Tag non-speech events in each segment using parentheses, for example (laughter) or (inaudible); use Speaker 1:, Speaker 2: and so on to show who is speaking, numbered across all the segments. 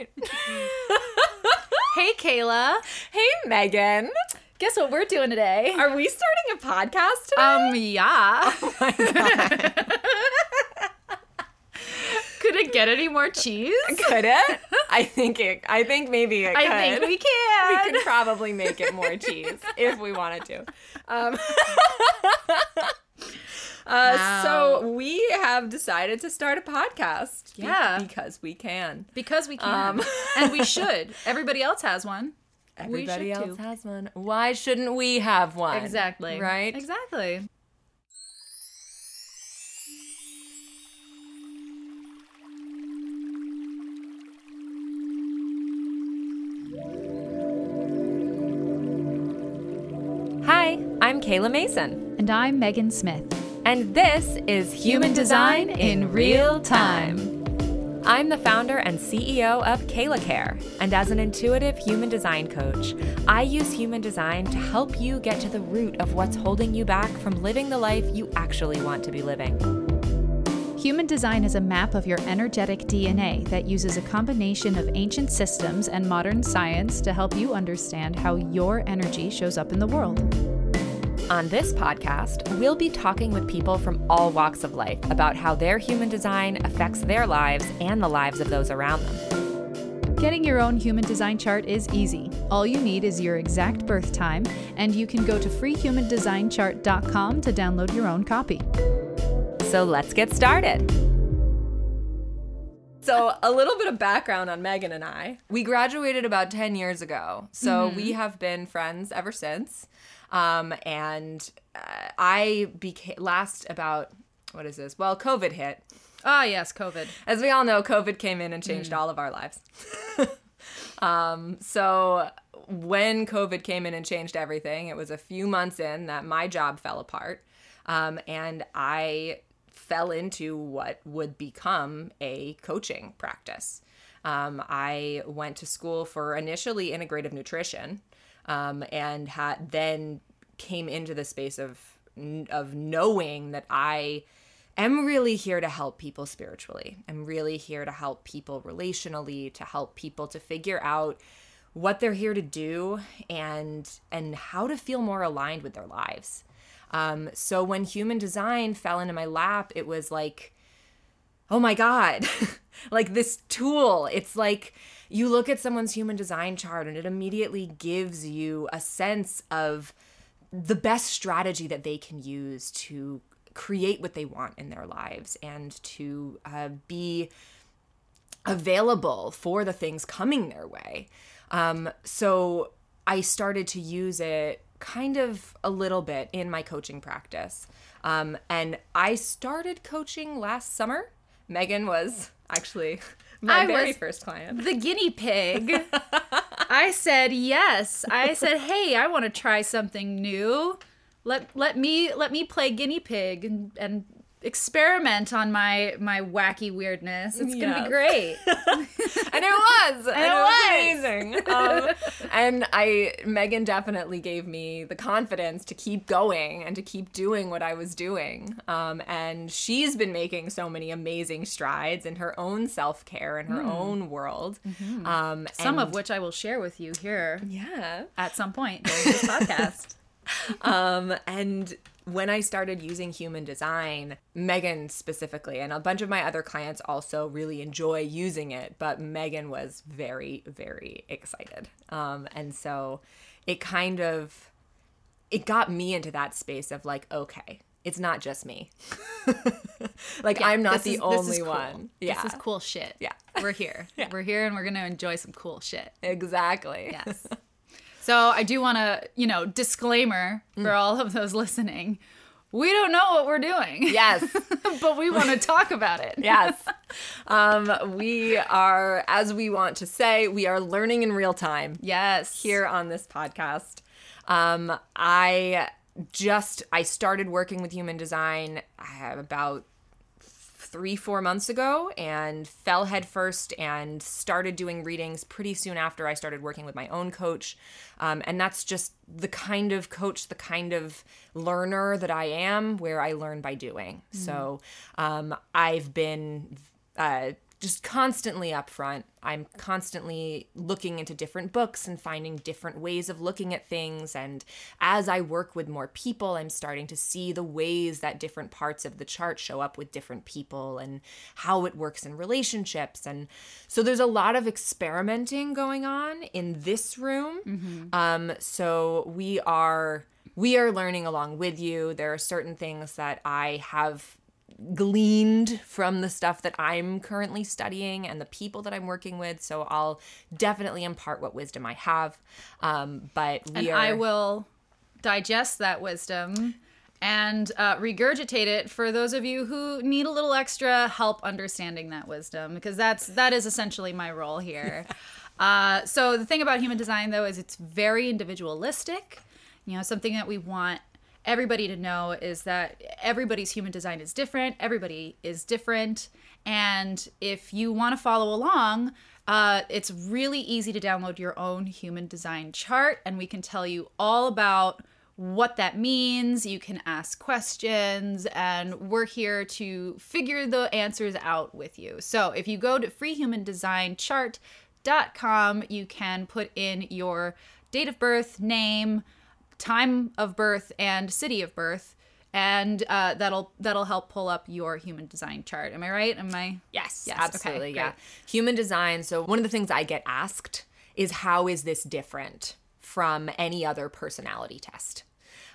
Speaker 1: right. (laughs)
Speaker 2: Hey, Kayla.
Speaker 1: Hey, Megan.
Speaker 2: Guess what we're doing today?
Speaker 1: Are we starting a podcast today?
Speaker 2: Um, yeah.
Speaker 1: oh my (laughs) God.
Speaker 2: Could it get any more cheese?
Speaker 1: Could it? I think it. I think maybe it could.
Speaker 2: I think we can.
Speaker 1: We
Speaker 2: can.
Speaker 1: could probably make it more cheese if we wanted to. Um, (laughs) uh,
Speaker 2: Wow.
Speaker 1: So we have decided to start a podcast. be-
Speaker 2: Yeah.
Speaker 1: because we can.
Speaker 2: because we can.
Speaker 1: Um. (laughs)
Speaker 2: and we should. Everybody else has one.
Speaker 1: Everybody
Speaker 2: we
Speaker 1: else
Speaker 2: too.
Speaker 1: has one. Why shouldn't we have one?
Speaker 2: Exactly.
Speaker 1: Right.
Speaker 2: Exactly.
Speaker 1: Hi, I'm Kayla Mason,
Speaker 2: And I'm Megan Smith.
Speaker 1: And this is Human Design in Real Time. I'm the founder and CEO of KaylaCare, and as an intuitive human design coach, I use human design to help you get to the root of what's holding you back from living the life you actually want to be living.
Speaker 2: Human design is a map of your energetic DNA that uses a combination of ancient systems and modern science to help you understand how your energy shows up in the world.
Speaker 1: On this podcast, we'll be talking with people from all walks of life about how their human design affects their lives and the lives of those around them.
Speaker 2: Getting your own human design chart is easy. All you need is your exact birth time, and you can go to freehumandesignchart.com to download your own copy.
Speaker 1: So let's get started. So, a little bit of background on Megan and I. We graduated about 10 years ago. So, mm-hmm. we have been friends ever since. Um, and uh, I became last about, what is this? Well, COVID hit.
Speaker 2: Ah, yes, COVID.
Speaker 1: As we all know, COVID came in and changed all of our lives. (laughs) um, so when COVID came in and changed everything, it was a few months in that my job fell apart. Um, and I fell into what would become a coaching practice. Um, I went to school for initially integrative nutrition um, and had then came into the space of of knowing that I am really here to help people spiritually. I'm really here to help people relationally, to help people to figure out what they're here to do and and how to feel more aligned with their lives. Um, so when human design fell into my lap, it was like, oh my god, (laughs) like this tool. It's like you look at someone's human design chart and it immediately gives you a sense of the best strategy that they can use to create what they want in their lives and to uh, be available for the things coming their way. Um, so I started to use it kind of a little bit in my coaching practice. Um, and I started coaching last summer. Megan was actually (laughs) my
Speaker 2: I
Speaker 1: very first client.
Speaker 2: The guinea pig. (laughs) I said yes. I said, "Hey, I want to try something new. Let let me let me play guinea pig and and experiment on my my wacky weirdness. It's to be great." (laughs)
Speaker 1: and it was. And
Speaker 2: it
Speaker 1: it
Speaker 2: was.
Speaker 1: amazing. Um, and I, Megan definitely gave me the confidence to keep going and to keep doing what I was doing. Um, and she's been making so many amazing strides in her own self care and her own world. Um,
Speaker 2: Some of which I will share with you here
Speaker 1: yeah.
Speaker 2: at some point during this podcast. (laughs)
Speaker 1: Um, and when I started using human design, Megan specifically, and a bunch of my other clients also really enjoy using it, but Megan was very, very excited. Um, and so it kind of it got me into that space of like, okay, it's not just me. (laughs) like I'm not the
Speaker 2: is-
Speaker 1: only
Speaker 2: cool.
Speaker 1: one. Yeah.
Speaker 2: This is cool shit.
Speaker 1: Yeah.
Speaker 2: We're here. (laughs) We're here and we're going to enjoy some cool shit.
Speaker 1: Exactly.
Speaker 2: Yes. (laughs) so I do want to, you know, disclaimer
Speaker 1: Mm.
Speaker 2: for all of those listening. We don't know what we're doing.
Speaker 1: Yes. (laughs)
Speaker 2: but we want to (laughs) talk about it.
Speaker 1: yes. (laughs) Um, we are, as we want to say, we are learning in real time
Speaker 2: Yes.
Speaker 1: here on this podcast. Um, I just I started working with human design uh, about three four months ago and fell headfirst and started doing readings pretty soon after I started working with my own coach. Um, and that's just the kind of coach, the kind of learner that I am, where I learn by doing. So um, I've been uh, just constantly up front. I'm constantly looking into different books and finding different ways of looking at things. And as I work with more people, I'm starting to see the ways that different parts of the chart show up with different people and how it works in relationships. And so there's a lot of experimenting going on in this room. Um, so we are we are learning along with you. There are certain things that I have gleaned from the stuff that I'm currently studying and the people that I'm working with. So I'll definitely impart what wisdom I have. Um, but we
Speaker 2: and
Speaker 1: are.
Speaker 2: I will digest that wisdom and uh, regurgitate it for those of you who need a little extra help understanding that wisdom because that's that is essentially my role here. (laughs) uh, so the thing about human design though is it's very individualistic. You know, something that we want everybody to know is that everybody's human design is different. Everybody is different, and if you want to follow along, uh, it's really easy to download your own human design chart, and we can tell you all about what that means. You can ask questions, and we're here to figure the answers out with you. So if you go to freehumandesignchart.com, you can put in your date of birth, name, time of birth, and city of birth. And uh, that'll that'll help pull up your human design chart. Am I right? Am I?
Speaker 1: Yes,
Speaker 2: Yes,
Speaker 1: absolutely.
Speaker 2: okay,
Speaker 1: yeah. Human design. So, one of the things I get asked is how is this different from any other personality test?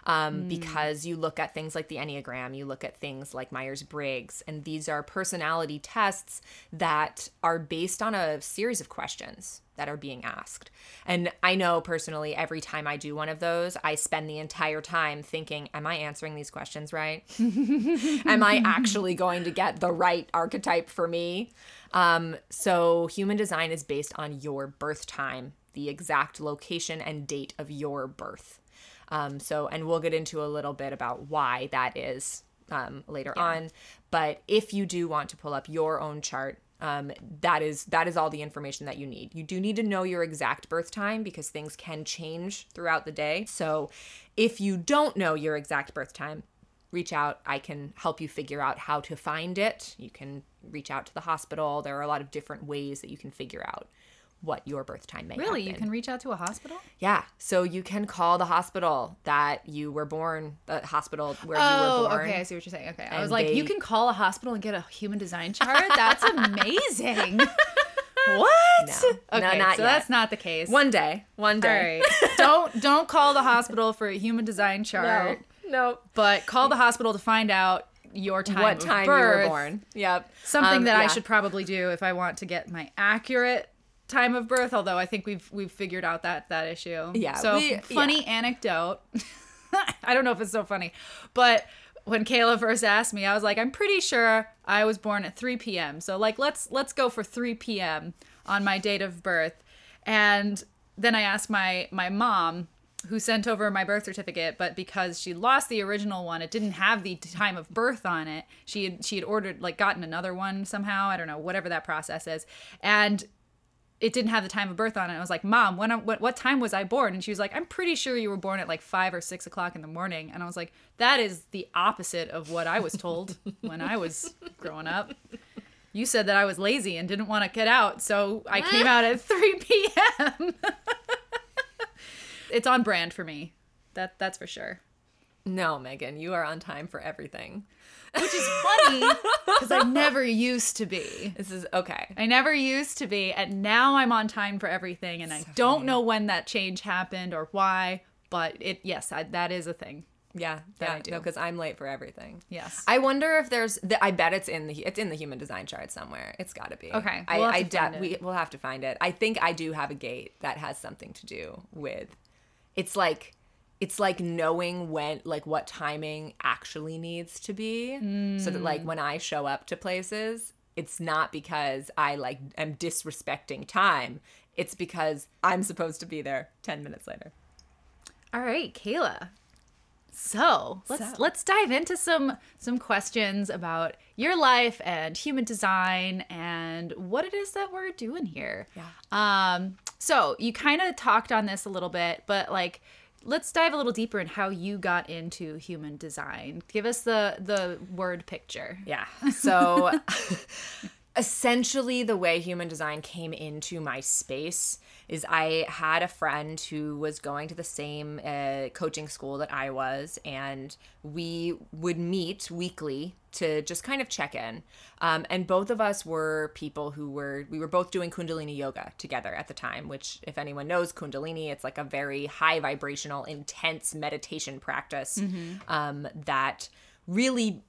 Speaker 1: Um, Because you look at things like the Enneagram, you look at things like Myers Briggs, and these are personality tests that are based on a series of questions that are being asked. And I know personally, every time I do one of those, I spend the entire time thinking, Am I answering these questions right? (laughs) am I actually going to get the right archetype for me? Um, so, human design is based on your birth time, the exact location and date of your birth. Um, so, and we'll get into a little bit about why that is um, later on. But if you do want to pull up your own chart, um, that is that is all the information that you need. You do need to know your exact birth time because things can change throughout the day. So, if you don't know your exact birth time, reach out. I can help you figure out how to find it. You can reach out to the hospital. There are a lot of different ways that you can figure out what your birth time may
Speaker 2: Really, you
Speaker 1: been.
Speaker 2: can reach out to a hospital.
Speaker 1: Yeah. So you can call the hospital that you were born, the hospital where you
Speaker 2: Oh,
Speaker 1: were born.
Speaker 2: okay. I see what you're saying. Okay, I was like, you can call a hospital and get a human design (laughs) chart. That's amazing. (laughs) what?
Speaker 1: No. No,
Speaker 2: Okay,
Speaker 1: not
Speaker 2: so
Speaker 1: yet.
Speaker 2: that's not the case.
Speaker 1: One day. One day.
Speaker 2: right. (laughs) don't don't call the hospital for a human design chart,
Speaker 1: No.
Speaker 2: but call the hospital to find out your time
Speaker 1: What time
Speaker 2: birth.
Speaker 1: you were born. Yep.
Speaker 2: Something
Speaker 1: Um,
Speaker 2: that I should probably do if I want to get my accurate time of birth. Although I think we've we've figured out that that issue.
Speaker 1: Yeah,
Speaker 2: So
Speaker 1: we-
Speaker 2: funny anecdote. (laughs) I don't know if it's so funny, but when Kayla first asked me, I was like, I'm pretty sure I was born at 3 p.m. So like let's let's go for 3 p.m. on my date of birth. And then I asked my my mom who sent over my birth certificate, but because she lost the original one, it didn't have the time of birth on it. She had she had ordered like gotten another one somehow. I don't know whatever that process is, and it didn't have the time of birth on it. I was like, Mom, when what, what time was I born? And she was like, I'm pretty sure you were born at like five or six o'clock in the morning. And I was like, that is the opposite of what I was told when I was (laughs) growing up. You said that I was lazy and didn't want to get out, so I came out at (laughs) 3 p.m. (laughs) it's on brand for me. That that's for sure.
Speaker 1: No, Megan, you are on time for everything.
Speaker 2: Which is funny (laughs) because I never used to be.
Speaker 1: This is okay.
Speaker 2: I never used to be, and now I'm on time for everything, and I don't know when that change happened or why, but it yes, I, that is a thing.
Speaker 1: Yeah,
Speaker 2: That
Speaker 1: yeah,
Speaker 2: I do.
Speaker 1: no, because I'm late for everything.
Speaker 2: Yes.
Speaker 1: I wonder if there's. The, I bet it's in the. It's in the human design chart somewhere. It's got to be.
Speaker 2: Okay,
Speaker 1: I.
Speaker 2: we'll have
Speaker 1: I
Speaker 2: find it.
Speaker 1: we we'll have to find it. I think I do have a gate that has something to do with. It's like, it's like knowing when, like what timing actually needs to be, so that
Speaker 2: Mm.
Speaker 1: like when I show up to places, it's not because I like am disrespecting time. It's because I'm supposed to be there ten minutes later.
Speaker 2: All right, Kayla. So let's
Speaker 1: So.
Speaker 2: let's dive into some some questions about your life and human design and what it is that we're doing here.
Speaker 1: Yeah.
Speaker 2: Um. So you kind of talked on this a little bit, but like, let's dive a little deeper in how you got into human design. Give us the the word picture.
Speaker 1: Yeah. (laughs) So (laughs) essentially the way human design came into my space is I had a friend who was going to the same uh, coaching school that I was, and we would meet weekly to just kind of check in. Um, and both of us were people who were, we were both doing Kundalini yoga together at the time, which, if anyone knows Kundalini, it's like a very high vibrational, intense meditation practice um, that really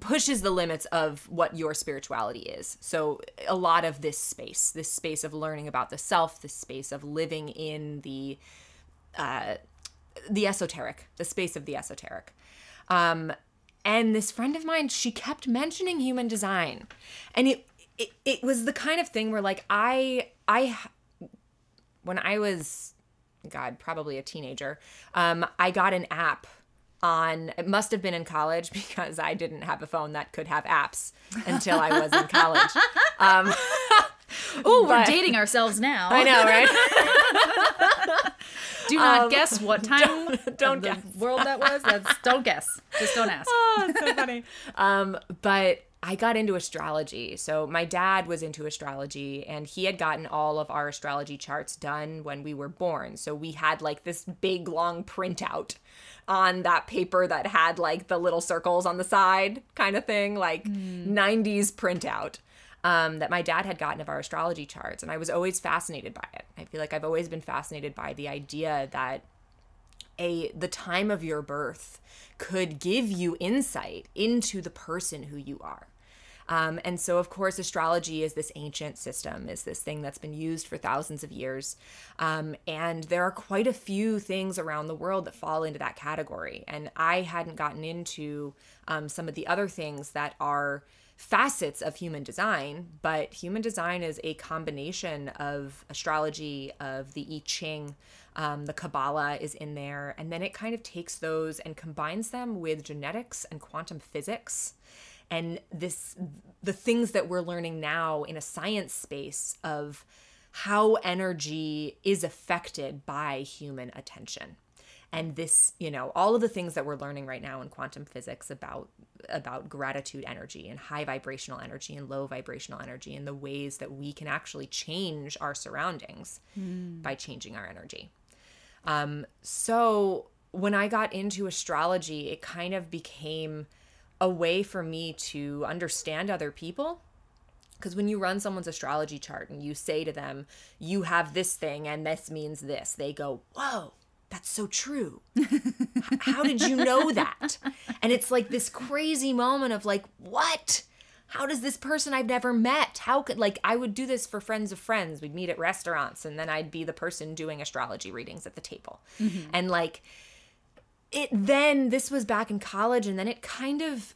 Speaker 1: pushes the limits of what your spirituality is. So a lot of this space, this space of learning about the self, this space of living in the uh, the esoteric, the space of the esoteric. Um, and this friend of mine, she kept mentioning human design, and it it, it was the kind of thing where like I I when I was God probably a teenager, um, I got an app on it must have been in college (laughs) because I didn't have a phone that could have apps until I was in college. (laughs) Um,
Speaker 2: Oh, we're dating ourselves now.
Speaker 1: I know, right? (laughs)
Speaker 2: Do not
Speaker 1: Um,
Speaker 2: guess what (laughs) time
Speaker 1: don't- don't guess.
Speaker 2: world that was. That's (laughs) don't guess. Just don't ask.
Speaker 1: oh, it's so funny. Um, but I got into astrology. So my dad was into astrology and he had gotten all of our astrology charts done when we were born. So we had like this big long printout on that paper that had like the little circles on the side kind of thing, like 90s printout. Um, that my dad had gotten of our astrology charts, and I was always fascinated by it. I feel like I've always been fascinated by the idea that a the time of your birth could give you insight into the person who you are. Um, and so, of course, astrology is this ancient system, is this thing that's been used for thousands of years. Um, and there are quite a few things around the world that fall into that category. And I hadn't gotten into um, some of the other things that are facets of human design, but human design is a combination of astrology, of the I Ching, um, the Kabbalah is in there, and then it kind of takes those and combines them with genetics and quantum physics. And this the things that we're learning now in a science space of how energy is affected by human attention and this you know all of the things that we're learning right now in quantum physics about about gratitude energy and high vibrational energy and low vibrational energy and the ways that we can actually change our surroundings by changing our energy um, so when I got into astrology, it kind of became a way for me to understand other people. Because when you run someone's astrology chart and you say to them, you have this thing and this means this, they go, whoa, that's so true. How did you know that? And it's like this crazy moment of like, what? How does this person I've never met? How could like I would do this for friends of friends. We'd meet at restaurants and then I'd be the person doing astrology readings at the table. Mm-hmm. And like it then this was back in college and then it kind of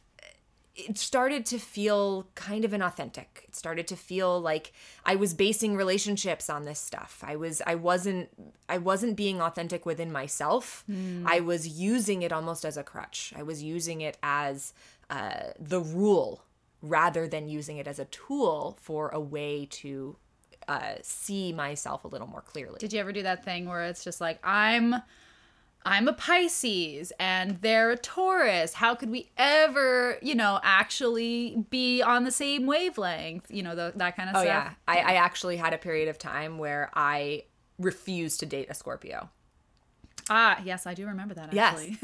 Speaker 1: it started to feel kind of inauthentic. It started to feel like I was basing relationships on this stuff. I was I wasn't I wasn't being authentic within myself. I was using it almost as a crutch. I was using it as uh, the rule rather than using it as a tool for a way to uh, see myself a little more clearly.
Speaker 2: Did you ever do that thing where it's just like I'm I'm a Pisces and they're a Taurus. How could we ever, you know, actually be on the same wavelength? You know, the, that kind of
Speaker 1: Oh
Speaker 2: stuff.
Speaker 1: yeah, I, I actually had a period of time where I refused to date a Scorpio.
Speaker 2: Ah, yes, I do remember that
Speaker 1: Yes.
Speaker 2: actually.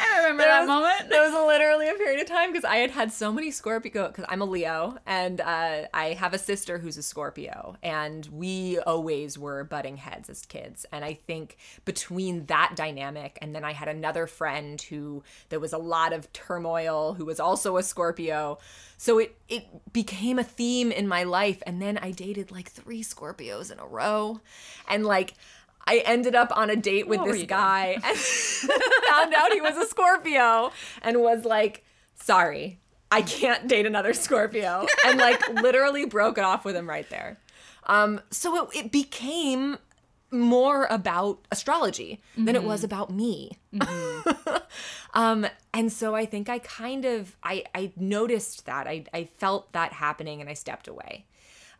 Speaker 2: I (laughs) remember that
Speaker 1: was-
Speaker 2: moment.
Speaker 1: There was literally a period of time because I had had so many Scorpio because I'm a Leo and uh, I have a sister who's a Scorpio and we always were butting heads as kids and I think between that dynamic and then I had another friend who there was a lot of turmoil who was also a Scorpio so it it became a theme in my life and then I dated like three Scorpios in a row and like I ended up on a date with
Speaker 2: What
Speaker 1: this
Speaker 2: you doing?
Speaker 1: guy (laughs) and found out he was a Scorpio and was like, sorry, I can't date another Scorpio. And like (laughs) literally broke it off with him right there. Um, so it, it became more about astrology than it was about me. (laughs) um, and so I think I kind of I, I noticed that. I, I felt that happening and I stepped away.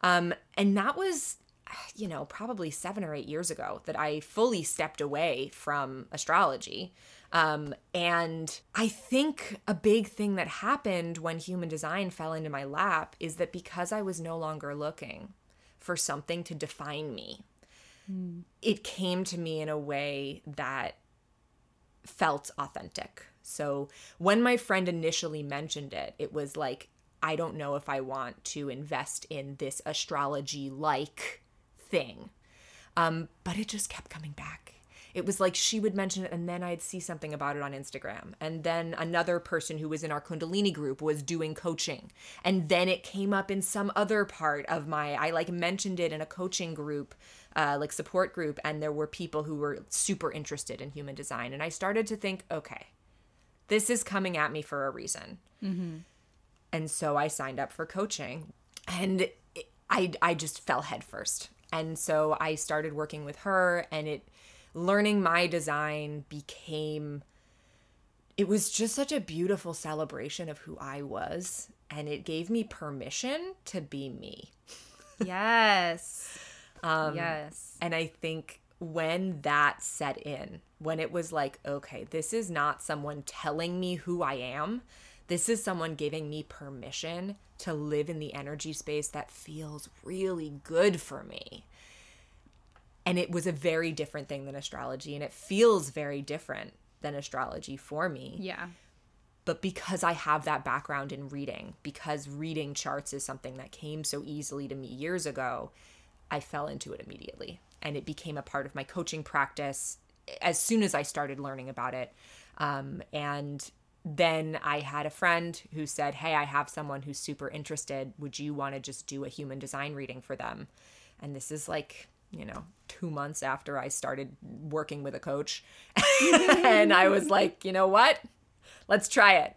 Speaker 1: Um, and that was, you know, probably seven or eight years ago that I fully stepped away from astrology. Um, and I think a big thing that happened when human design fell into my lap is that because I was no longer looking for something to define me, mm. it came to me in a way that felt authentic. So when my friend initially mentioned it, it was like, I don't know if I want to invest in this astrology like thing. Um, but it just kept coming back it was like she would mention it and then I'd see something about it on Instagram. And then another person who was in our Kundalini group was doing coaching. And then it came up in some other part of my, I like mentioned it in a coaching group, uh, like support group, and there were people who were super interested in human design. And I started to think, okay, this is coming at me for a reason. Mm-hmm. And so I signed up for coaching and I, I just fell headfirst. And so I started working with her and it, learning my design became it was just such a beautiful celebration of who I was and it gave me permission to be me.
Speaker 2: Yes. (laughs)
Speaker 1: um, yes. And I think when that set in, when it was like, okay, this is not someone telling me who I am, this is someone giving me permission to live in the energy space that feels really good for me. And it was a very different thing than astrology and it feels very different than astrology for me.
Speaker 2: Yeah.
Speaker 1: But because i have that background in reading because reading charts is something that came so easily to me years ago i fell into it immediately. And it became a part of my coaching practice as soon as i started learning about it. Um, and then I had a friend who said, Hey, I have someone who's super interested. Would you want to just do a human design reading for them? And this is like you know, two months after I started working with a coach. (laughs) and I was like, you know what? Let's try it.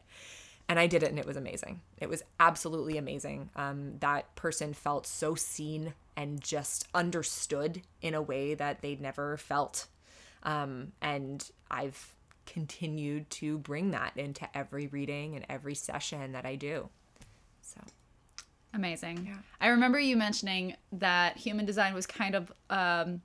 Speaker 1: And I did it and it was amazing. It was absolutely amazing. Um, that person felt so seen and just understood in a way that they'd never felt. Um, and I've continued to bring that into every reading and every session that I do. So.
Speaker 2: Amazing. Yeah. I remember you mentioning that human design was kind of um,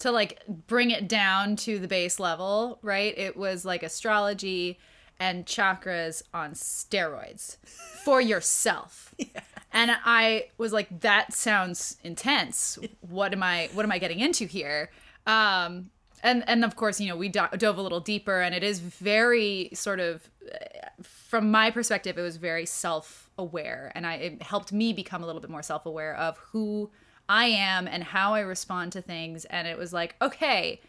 Speaker 2: to like bring it down to the base level, right? It was like astrology and chakras on steroids for yourself. (laughs) Yeah. And I was like that sounds intense. What am I what am I getting into here? Um and and of course, you know, we do- dove a little deeper and it is very sort of from my perspective it was very self aware and I it helped me become a little bit more self-aware of who I am and how I respond to things and it was like okay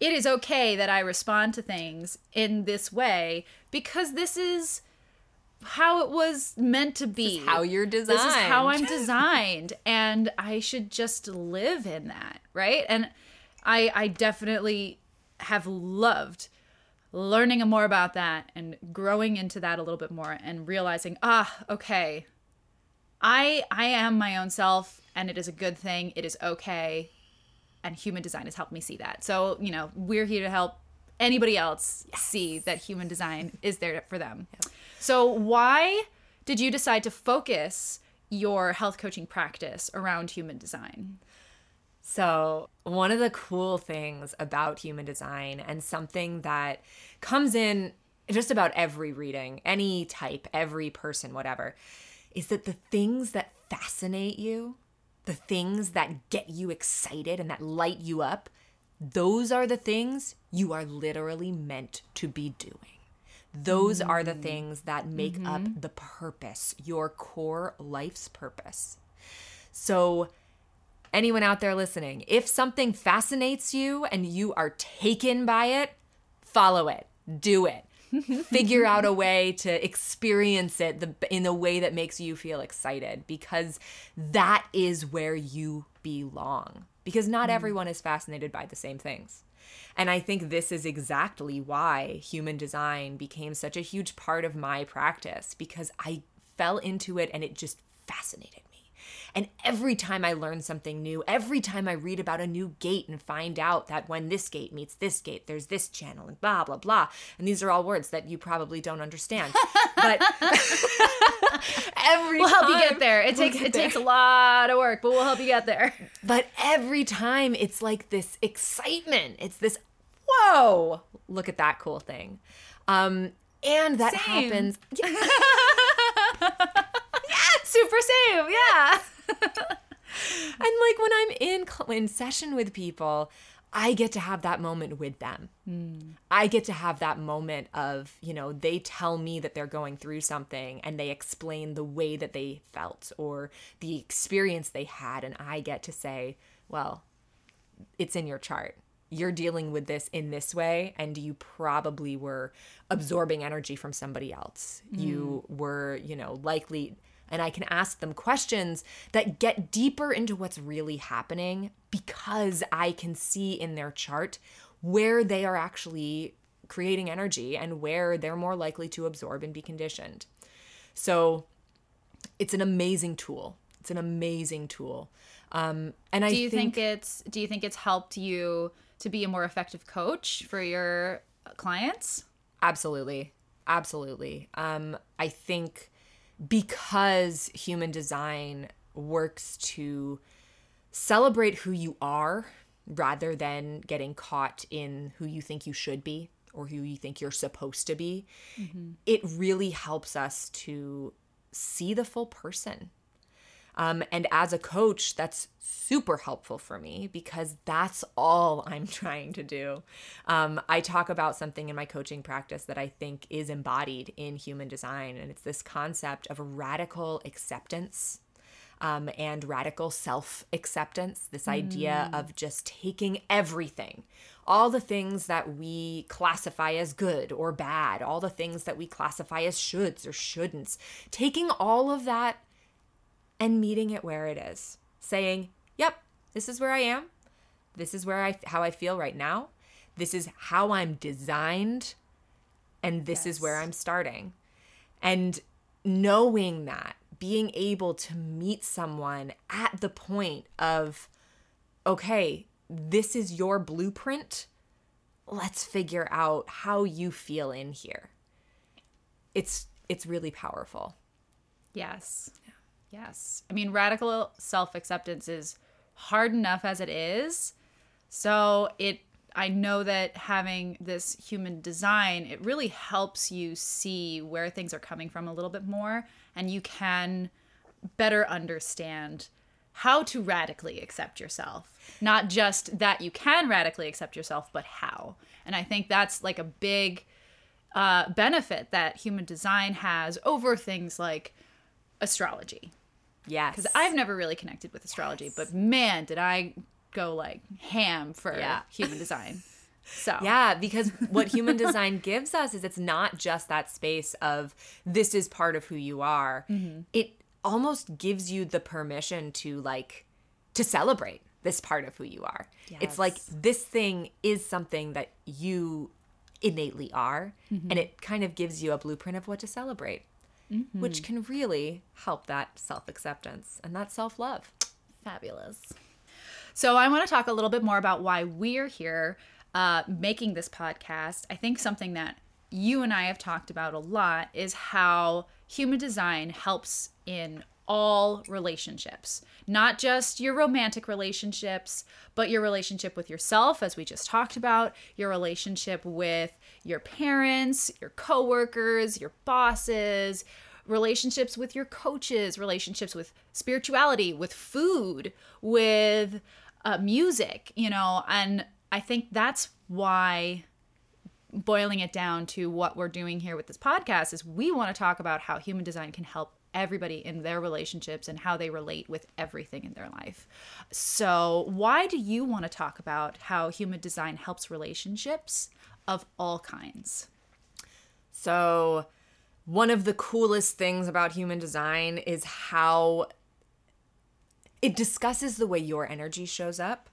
Speaker 2: it is okay that I respond to things in this way because this is how it was meant to be.
Speaker 1: how you're designed. This is
Speaker 2: how I'm designed and I should just live in that, right? And I I definitely have loved learning more about that and growing into that a little bit more and realizing, ah, okay, I I am my own self and it is a good thing. It is okay. And human design has helped me see that. So, you know, we're here to help anybody else yes. see that human design is there for them. Yep. So, why did you decide to focus your health coaching practice around human design?
Speaker 1: So, one of the cool things about human design and something that comes in just about every reading, any type, every person, whatever, is that the things that fascinate you, the things that get you excited and that light you up, those are the things you are literally meant to be doing. Those mm. are the mm. things that make mm-hmm. up the purpose, your core life's purpose. So, anyone out there listening, if something fascinates you and you are taken by it, follow it, do it. (laughs) Figure out a way to experience it the, in a way that makes you feel excited because that is where you belong. Because not mm. everyone is fascinated by the same things. And I think this is exactly why human design became such a huge part of my practice because I fell into it and it just fascinated and every time I learn something new, every time I read about a new gate and find out that when this gate meets this gate, there's this channel and blah, blah, blah. And these are all words that you probably don't understand. But (laughs) every
Speaker 2: we'll help you get there. It (laughs) we'll takes it there. takes a lot of work, but we'll help you get there. (laughs)
Speaker 1: But every time it's like this excitement. It's this whoa, look at that cool thing. Um, and that
Speaker 2: Same.
Speaker 1: happens.
Speaker 2: Super same, yeah. (laughs)
Speaker 1: And like when I'm in in session with people, I get to have that moment with them. Hmm. I get to have that moment of, you know, they tell me that they're going through something and they explain the way that they felt or the experience they had and I get to say, well, it's in your chart. You're dealing with this in this way, and you probably were absorbing energy from somebody else. You hmm. were, you know, likely, and I can ask them questions that get deeper into what's really happening because I can see in their chart where they are actually creating energy and where they're more likely to absorb and be conditioned. So it's an amazing tool. It's an amazing tool. Um, and I
Speaker 2: Do you think, it's do you think it's helped you to be a more effective coach for your clients?
Speaker 1: Absolutely. Absolutely. Um, I think because human design works to celebrate who you are rather than getting caught in who you think you should be or who you think you're supposed to be, mm-hmm. it really helps us to see the full person. Um, and as a coach, that's super helpful for me because that's all (laughs) I'm trying to do. Um, I talk about something in my coaching practice that I think is embodied in human design, and it's this concept of radical acceptance. Um, and radical self acceptance, this idea of just taking everything, all the things that we classify as good or bad, all the things that we classify as shoulds or shouldn'ts, taking all of that and meeting it where it is saying yep this is where i am. This is where i how i feel right now. This is how i'm designed and this is where i'm starting. And knowing that being able to meet someone at the point of okay this is your blueprint. Let's figure out how you feel in here. It's it's really powerful.
Speaker 2: Yes. Yes. I mean, radical self acceptance is hard enough as it is. So it, I know that having this human design, it really helps you see where things are coming from a little bit more, and you can better understand how to radically accept yourself. Not just that you can radically accept yourself, but how. And I think that's like a big uh, benefit that human design has over things like astrology
Speaker 1: yes
Speaker 2: because I've never really connected with astrology, but man, did I go like ham for
Speaker 1: Yeah. (laughs)
Speaker 2: human design. So
Speaker 1: Yeah, because what human design (laughs) gives us is it's not just that space of this is part of who you are. Mm-hmm. It almost gives you the permission to like to celebrate this part of who you are. It's like this thing is something that you innately are and mm-hmm. it kind of gives you a blueprint of what to celebrate. Which can really help that self acceptance and that self love.
Speaker 2: fabulous. So I want to talk a little bit more about why we're here uh, making this podcast. I think something that you and I have talked about a lot is how human design helps in all relationships, not just your romantic relationships, but your relationship with yourself, as we just talked about, your relationship with your parents, your coworkers, your bosses, relationships with your coaches, relationships with spirituality, with food, with uh, music, you know, and I think that's why boiling it down to what we're doing here with this podcast is we want to talk about how human design can help everybody in their relationships and how they relate with everything in their life. So, why do you want to talk about how human design helps relationships of all kinds?
Speaker 1: So, one of the coolest things about human design is how it discusses the way your energy shows up.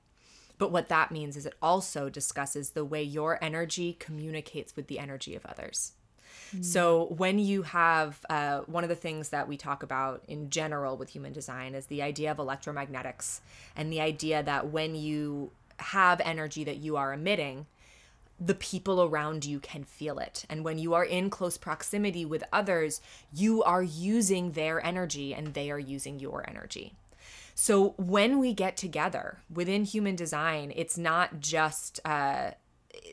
Speaker 1: But what that means is it also discusses the way your energy communicates with the energy of others. So, when you have uh, one of the things that we talk about in general with human design is the idea of electromagnetics and the idea that when you have energy that you are emitting, the people around you can feel it. And when you are in close proximity with others, you are using their energy and they are using your energy. So when we get together within human design, it's not just uh,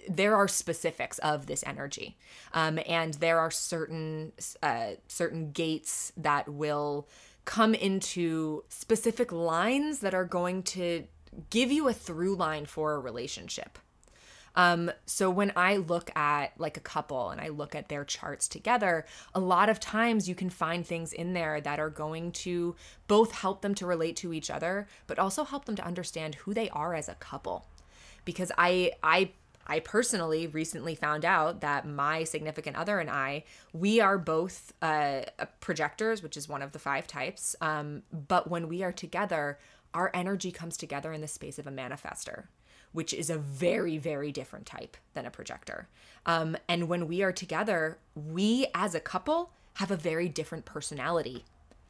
Speaker 1: there are specifics of this energy, um, and there are certain uh, certain gates that will come into specific lines that are going to give you a through line for a relationship. Um, so when I look at like a couple and I look at their charts together, a lot of times you can find things in there that are going to both help them to relate to each other, but also help them to understand who they are as a couple. Because I I I personally recently found out that my significant other and I, we are both uh, projectors, which is one of the five types. Um, but when we are together, our energy comes together in the space of a manifester which is a very, very different type than a projector. Um, and when we are together, we as a couple have a very different personality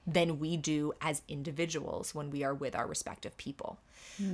Speaker 1: than we do as individuals when we are with our respective people.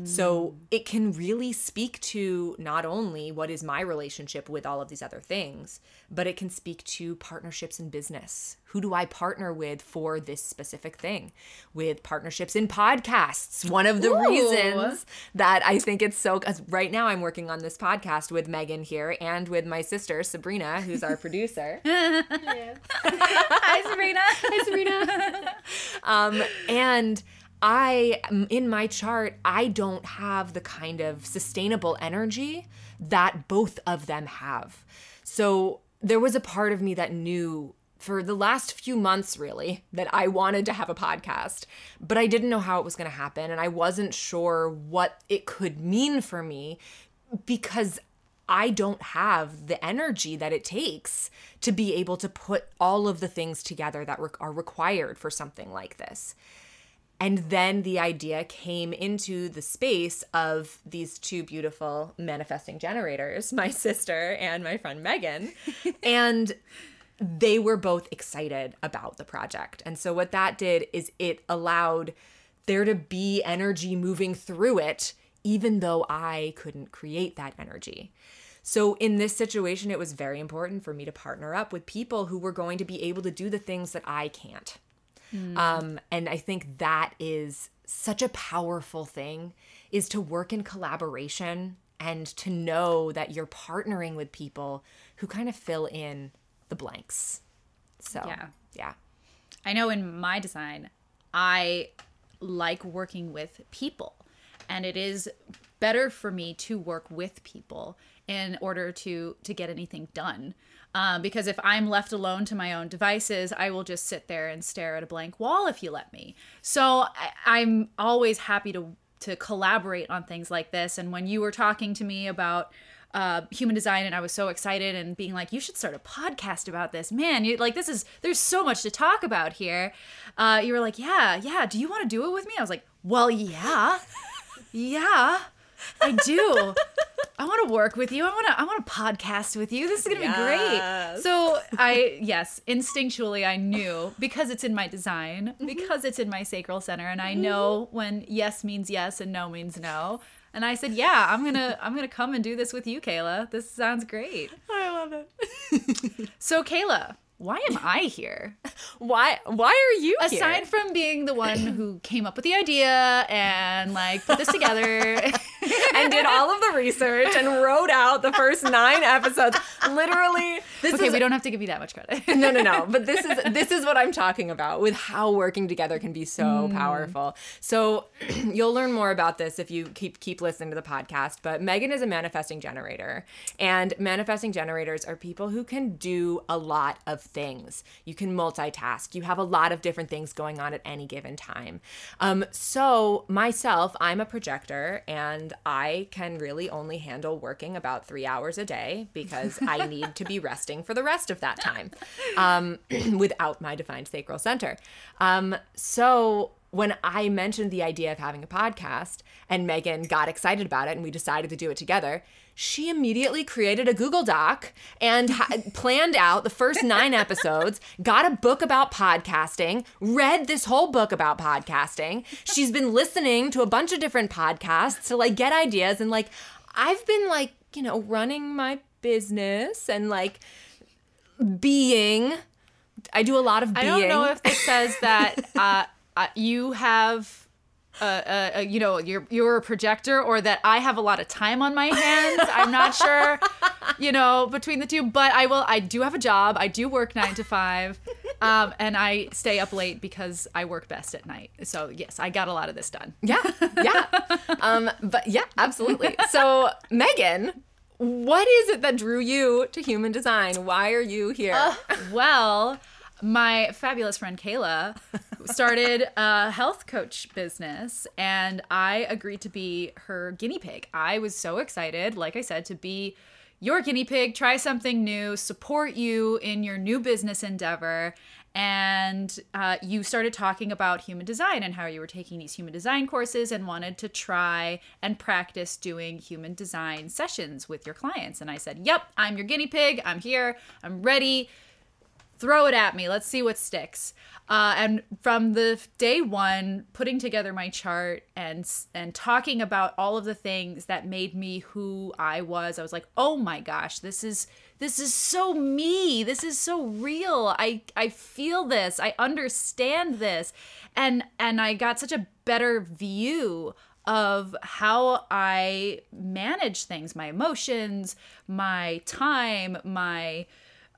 Speaker 1: So it can really speak to not only what is my relationship with all of these other things, but it can speak to partnerships in business. Who do I partner with for this specific thing? With partnerships in podcasts. One of the
Speaker 2: Ooh.
Speaker 1: reasons that I think it's so cuz right now I'm working on this podcast with Megan here and with my sister Sabrina, who's our producer. (laughs) (laughs)
Speaker 2: Hi, Sabrina.
Speaker 3: Hi, Sabrina. (laughs)
Speaker 1: Um, and I, um, in my chart, I don't have the kind of sustainable energy that both of them have. So there was a part of me that knew for the last few months, really, that I wanted to have a podcast, but I didn't know how it was going to happen. And I wasn't sure what it could mean for me because I don't have the energy that it takes to be able to put all of the things together that re- are required for something like this. And then the idea came into the space of these two beautiful manifesting generators, my (laughs) sister and my friend Megan. (laughs) and they were both excited about the project. And so what that did is it allowed there to be energy moving through it, even though I couldn't create that energy. So in this situation, it was very important for me to partner up with people who were going to be able to do the things that I can't. Um, and I think that is such a powerful thing is to work in collaboration and to know that you're partnering with people who kind of fill in the blanks. So,
Speaker 2: Yeah.
Speaker 1: yeah.
Speaker 2: I know in my design, I like working with people, and it is better for me to work with people in order to to get anything done. Um, because if I'm left alone to my own devices, I will just sit there and stare at a blank wall if you let me. So I, I'm always happy to to collaborate on things like this. And when you were talking to me about uh, human design and I was so excited and being like, you should start a podcast about this. Man, you like this is there's so much to talk about here. Uh, you were like, yeah, yeah. Do you want to do it with me? I was like, well, yeah, yeah, I do. I want to work with you. I want to. I want to podcast with you. This is gonna be great. So I yes, instinctually I knew because it's in my design, mm-hmm. because it's in my sacral center, and I mm-hmm. know when yes means yes and no means no. And I said, yeah, I'm gonna (laughs) I'm gonna come and do this with you, Kayla. This sounds great.
Speaker 1: I love it.
Speaker 2: So Kayla, why am I here?
Speaker 1: Why why are you here?
Speaker 2: Aside from being the one who came up with the idea and like put this together. (laughs)
Speaker 1: and did all of the research and wrote out the first 9 episodes. Literally, this
Speaker 2: okay,
Speaker 1: is
Speaker 2: we don't have to give you that much credit.
Speaker 1: no no no but this is this is what i'm talking about with how working together can be so hmm. powerful so (clears throat) you'll learn more about this if you keep keep listening to the podcast but megan is a manifesting generator and manifesting generators are people who can do a lot of things. You can multitask. You have a lot of different things going on at any given time. Um, so myself i'm a projector and i can really only handle working about three hours a day because i (laughs) need to be resting for the rest of that time um, (clears throat) without my defined sacral center. Um, so when I mentioned the idea of having a podcast and Megan got excited about it and we decided to do it together, she immediately created a Google Doc and ha- planned out the first nine episodes, got a book about podcasting, read this whole book about podcasting. She's been listening to a bunch of different podcasts to like get ideas and like I've been like, you know, running my business and like being. I do a lot of
Speaker 2: I don't know if this says that (laughs) uh, uh, you have uh, uh, uh, you know, you're you're a projector or that I have a lot of time on my hands. I'm not sure, you know, between the two. But I will. I do have a job. I do work nine to five, um, and I stay up late because I work best at night. So yes, I got a lot of this done.
Speaker 1: Yeah, yeah. um, but yeah, absolutely. So Megan, what is it that drew you to human design? Why are you here?
Speaker 2: Uh, well, my fabulous friend Kayla started a health coach business and I agreed to be her guinea pig. I was so excited, like I said, to be your guinea pig, try something new, support you in your new business endeavor. And uh, you started talking about human design and how you were taking these human design courses and wanted to try and practice doing human design sessions with your clients. And I said, Yep, I'm your guinea pig. I'm here. I'm ready throw it at me. Let's see what sticks. Uh, and from the day one, putting together my chart and and talking about all of the things that made me who I was, I was like, oh my gosh, this is this is so me. This is so real. I I feel this. I understand this, and and I got such a better view of how I manage things, my emotions, my time, my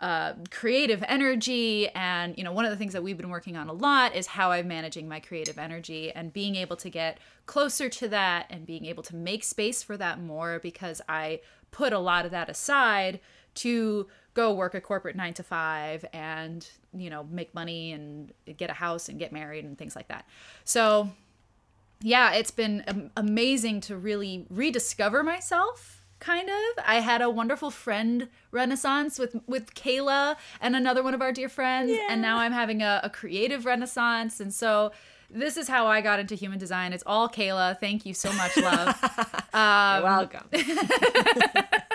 Speaker 2: uh, creative energy. And you know one of the things that we've been working on a lot is how i'm managing my creative energy and being able to get closer to that and being able to make space for that more because i put a lot of that aside to go work a corporate nine to five and you know make money and get a house and get married and things like that. So yeah it's been amazing to really rediscover myself kind of. I had a wonderful friend renaissance with with Kayla and another one of our dear friends, yeah. and now I'm having a, a creative renaissance, and so this is how I got into human design. It's all Kayla. Thank you so much, love. (laughs)
Speaker 1: um, You're welcome. (laughs)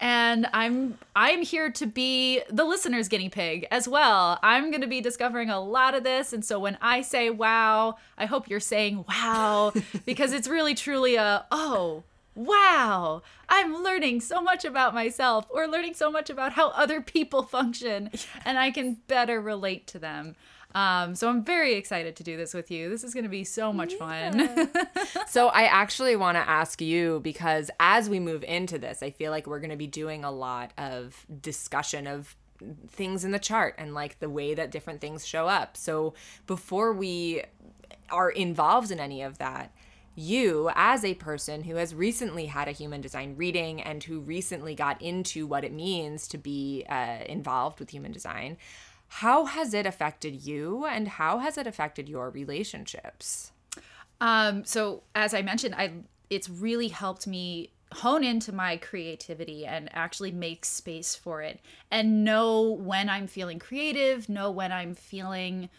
Speaker 2: and I'm I'm here to be the listener's guinea pig as well. I'm going to be discovering a lot of this and so when I say wow, I hope you're saying wow (laughs) because it's really truly a oh, wow, I'm learning so much about myself or learning so much about how other people function (laughs) and I can better relate to them. Um, so I'm very excited to do this with you. This is going to be so much fun. (laughs)
Speaker 1: so I actually want to ask you because as we move into this, I feel like we're going to be doing a lot of discussion of things in the chart and like the way that different things show up. So before we are involved in any of that, you as a person who has recently had a human design reading and who recently got into what it means to be uh, involved with human design how has it affected you and how has it affected your relationships?
Speaker 2: Um, so as i mentioned i it's really helped me hone into my creativity and actually make space for it and know when i'm feeling creative know when i'm feeling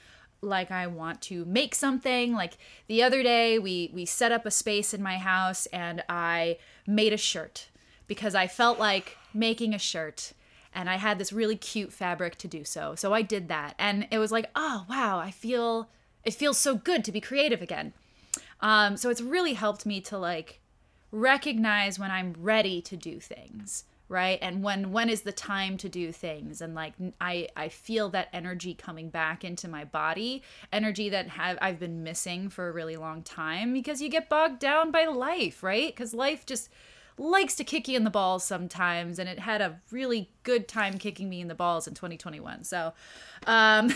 Speaker 2: like I want to make something. Like the other day we we set up a space in my house and I made a shirt because I felt like making a shirt and I had this really cute fabric to do so. So I did that and it was like, "Oh, wow, I feel it feels so good to be creative again." Um so it's really helped me to like recognize when I'm ready to do things right? And when when is the time to do things? And like i i feel that energy coming back into my body energy that have i've been missing for a really long time because you get bogged down by life right? Because life just likes to kick you in the balls sometimes and it had a really good time kicking me in the balls in 2021 so um (laughs)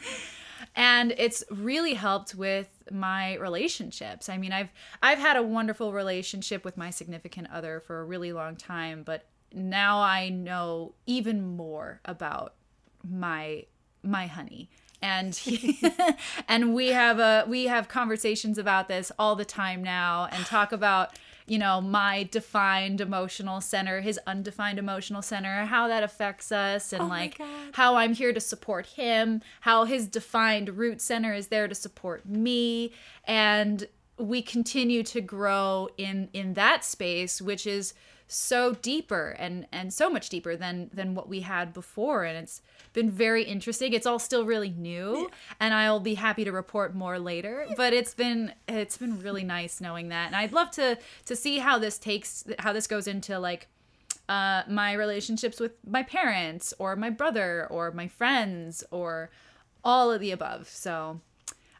Speaker 2: (laughs) and it's really helped with my relationships. I mean, I've I've had a wonderful relationship with my significant other for a really long time, but now I know even more about my my honey and he, (laughs) and we have a we have conversations about this all the time now and talk about you know, my defined emotional center, his undefined emotional center, how that affects us, and oh like how I'm here to support him, how his defined root center is there to support me. And we continue to grow in in that space, which is so deeper and and so much deeper than than what we had before. And it's been very interesting. It's all still really new and i'll be happy to report more later but it's been it's been really nice knowing that. And i'd love to to see how this takes how this goes into like uh, my relationships with my parents or my brother or my friends or all of the above. So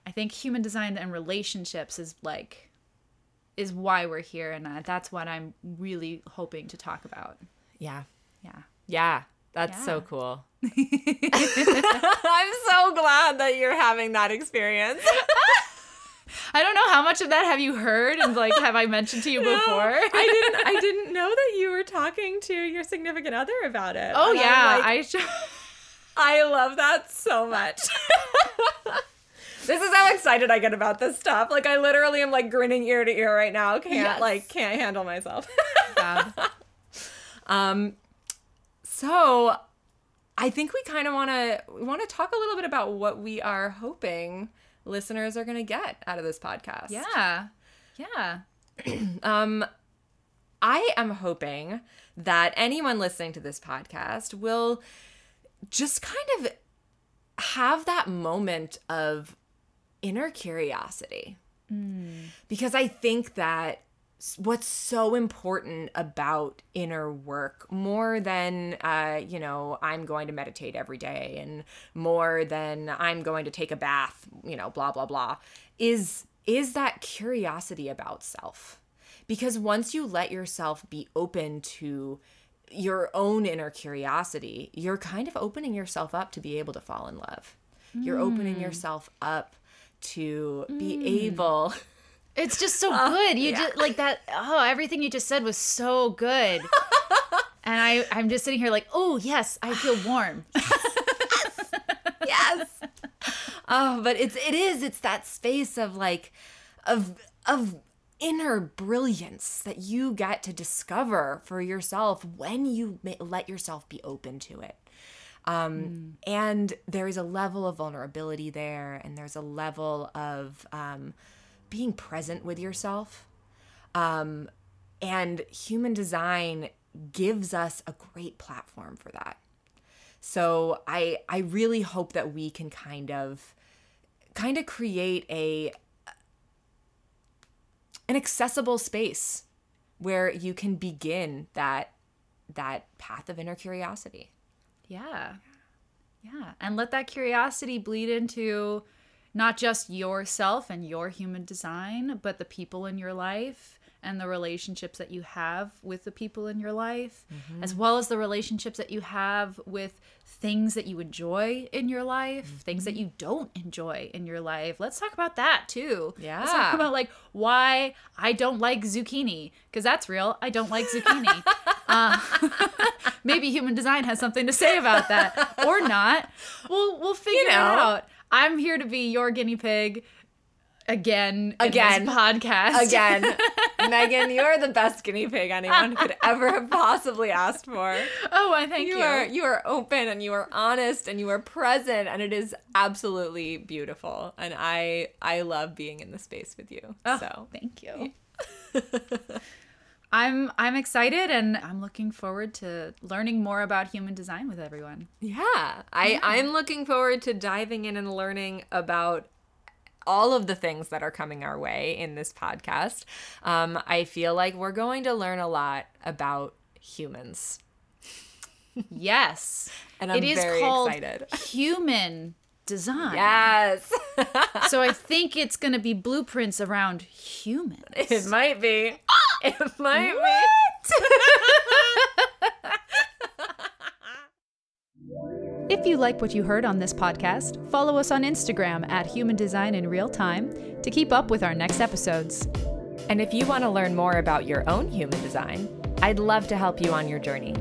Speaker 2: I think human design and relationships is like is why we're here and uh, that's what I'm really hoping to talk about.
Speaker 1: Yeah.
Speaker 2: Yeah.
Speaker 1: Yeah. That's so cool. (laughs) (laughs) I'm so glad that you're having that experience. (laughs)
Speaker 2: I don't know how much of that have you heard and like have I mentioned to you before?
Speaker 1: I didn't I didn't know that you were talking to your significant other about it.
Speaker 2: oh
Speaker 1: And
Speaker 2: yeah,
Speaker 1: like,
Speaker 2: I
Speaker 1: I love that so much. This is how excited I get about this stuff. Like I literally am like grinning ear to ear right now. Can't
Speaker 2: Yes.
Speaker 1: like can't handle myself. (laughs) Um so I think we kind of want to we want to talk a little bit about what we are hoping listeners are going to get out of this podcast.
Speaker 2: Yeah. Yeah. (clears throat)
Speaker 1: Um, I am hoping that anyone listening to this podcast will just kind of have that moment of inner curiosity. Because I think that what's so important about inner work more than uh, you know i'm going to meditate every day and more than i'm going to take a bath you know blah blah blah is is that curiosity about self. Because once you let yourself be open to your own inner curiosity you're kind of opening yourself up to be able to fall in love. You're opening yourself up to be mm. able
Speaker 2: It's just so (laughs) uh, good. You just like that. Oh, everything you just said was so good. (laughs) and I, I'm just sitting here like, oh yes, I feel warm.
Speaker 1: yes. (laughs) yes oh, but it's it is it's that space of like of of inner brilliance that you get to discover for yourself when you let yourself be open to it. Um, And there is a level of vulnerability there, and there's a level of um, being present with yourself. Um, and human design gives us a great platform for that. So I I really hope that we can kind of kind of create a an accessible space where you can begin that that path of inner curiosity.
Speaker 2: Yeah. Yeah. And let that curiosity bleed into not just yourself and your human design, but the people in your life and the relationships that you have with the people in your life, as well as the relationships that you have with things that you enjoy in your life, things that you don't enjoy in your life. Let's talk about that too. Let's talk
Speaker 1: Yeah.
Speaker 2: about like why I don't like zucchini, because that's real. I don't like zucchini. (laughs) Uh, (laughs) maybe human design has something to say about that or not we'll we'll figure it
Speaker 1: know.
Speaker 2: out i'm here to be your guinea pig again in
Speaker 1: Again.
Speaker 2: this podcast
Speaker 1: Again, (laughs) Megan, you're the best guinea pig anyone could (laughs) ever have possibly asked for.
Speaker 2: oh i thank you,
Speaker 1: You are you are open and you are honest and you are present and it is absolutely beautiful. And I I love being in the space with you.
Speaker 2: Oh,
Speaker 1: So
Speaker 2: thank you (laughs) i'm i'm excited and i'm looking forward to learning more about human design with everyone
Speaker 1: Yeah, I I'm looking forward to diving in and learning about all of the things that are coming our way in this podcast. Um, I feel like we're going to learn a lot about humans,
Speaker 2: yes. (laughs)
Speaker 1: And I'm
Speaker 2: it is
Speaker 1: very
Speaker 2: called
Speaker 1: excited. (laughs)
Speaker 2: human design.
Speaker 1: Yes, (laughs)
Speaker 2: so i think it's going to be blueprints around humans.
Speaker 1: It might be. It might
Speaker 2: If you like what you heard on this podcast, follow us on Instagram at Human Design in Real Time to keep up with our next episodes.
Speaker 1: And if you want to learn more about your own human design, I'd love to help you on your journey.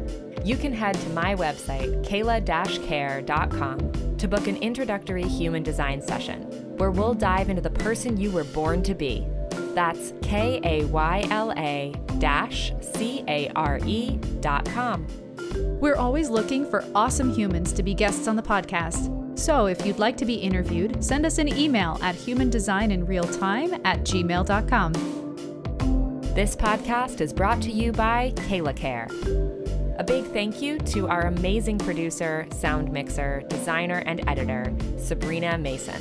Speaker 1: You can head to my website, kayla-care.com, to book an introductory human design session where we'll dive into the person you were born to be. That's K A Y L A dash dot com.
Speaker 2: We're always looking for awesome humans to be guests on the podcast. So if you'd like to be interviewed, send us an email at humandesigninrealtime at gmail.com.
Speaker 1: This podcast is brought to you by KaylaCare. A big thank you to our amazing producer, sound mixer, designer, and editor, Sabrina Mason.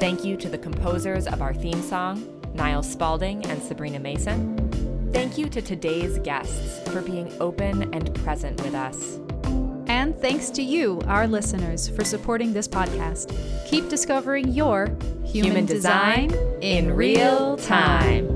Speaker 1: Thank you to the composers of our theme song, Niall Spalding and Sabrina Mason. Thank you to today's guests for being open and present with us.
Speaker 2: And thanks to you, our listeners, for supporting this podcast. Keep discovering your human,
Speaker 1: Human design
Speaker 2: design
Speaker 1: in real time.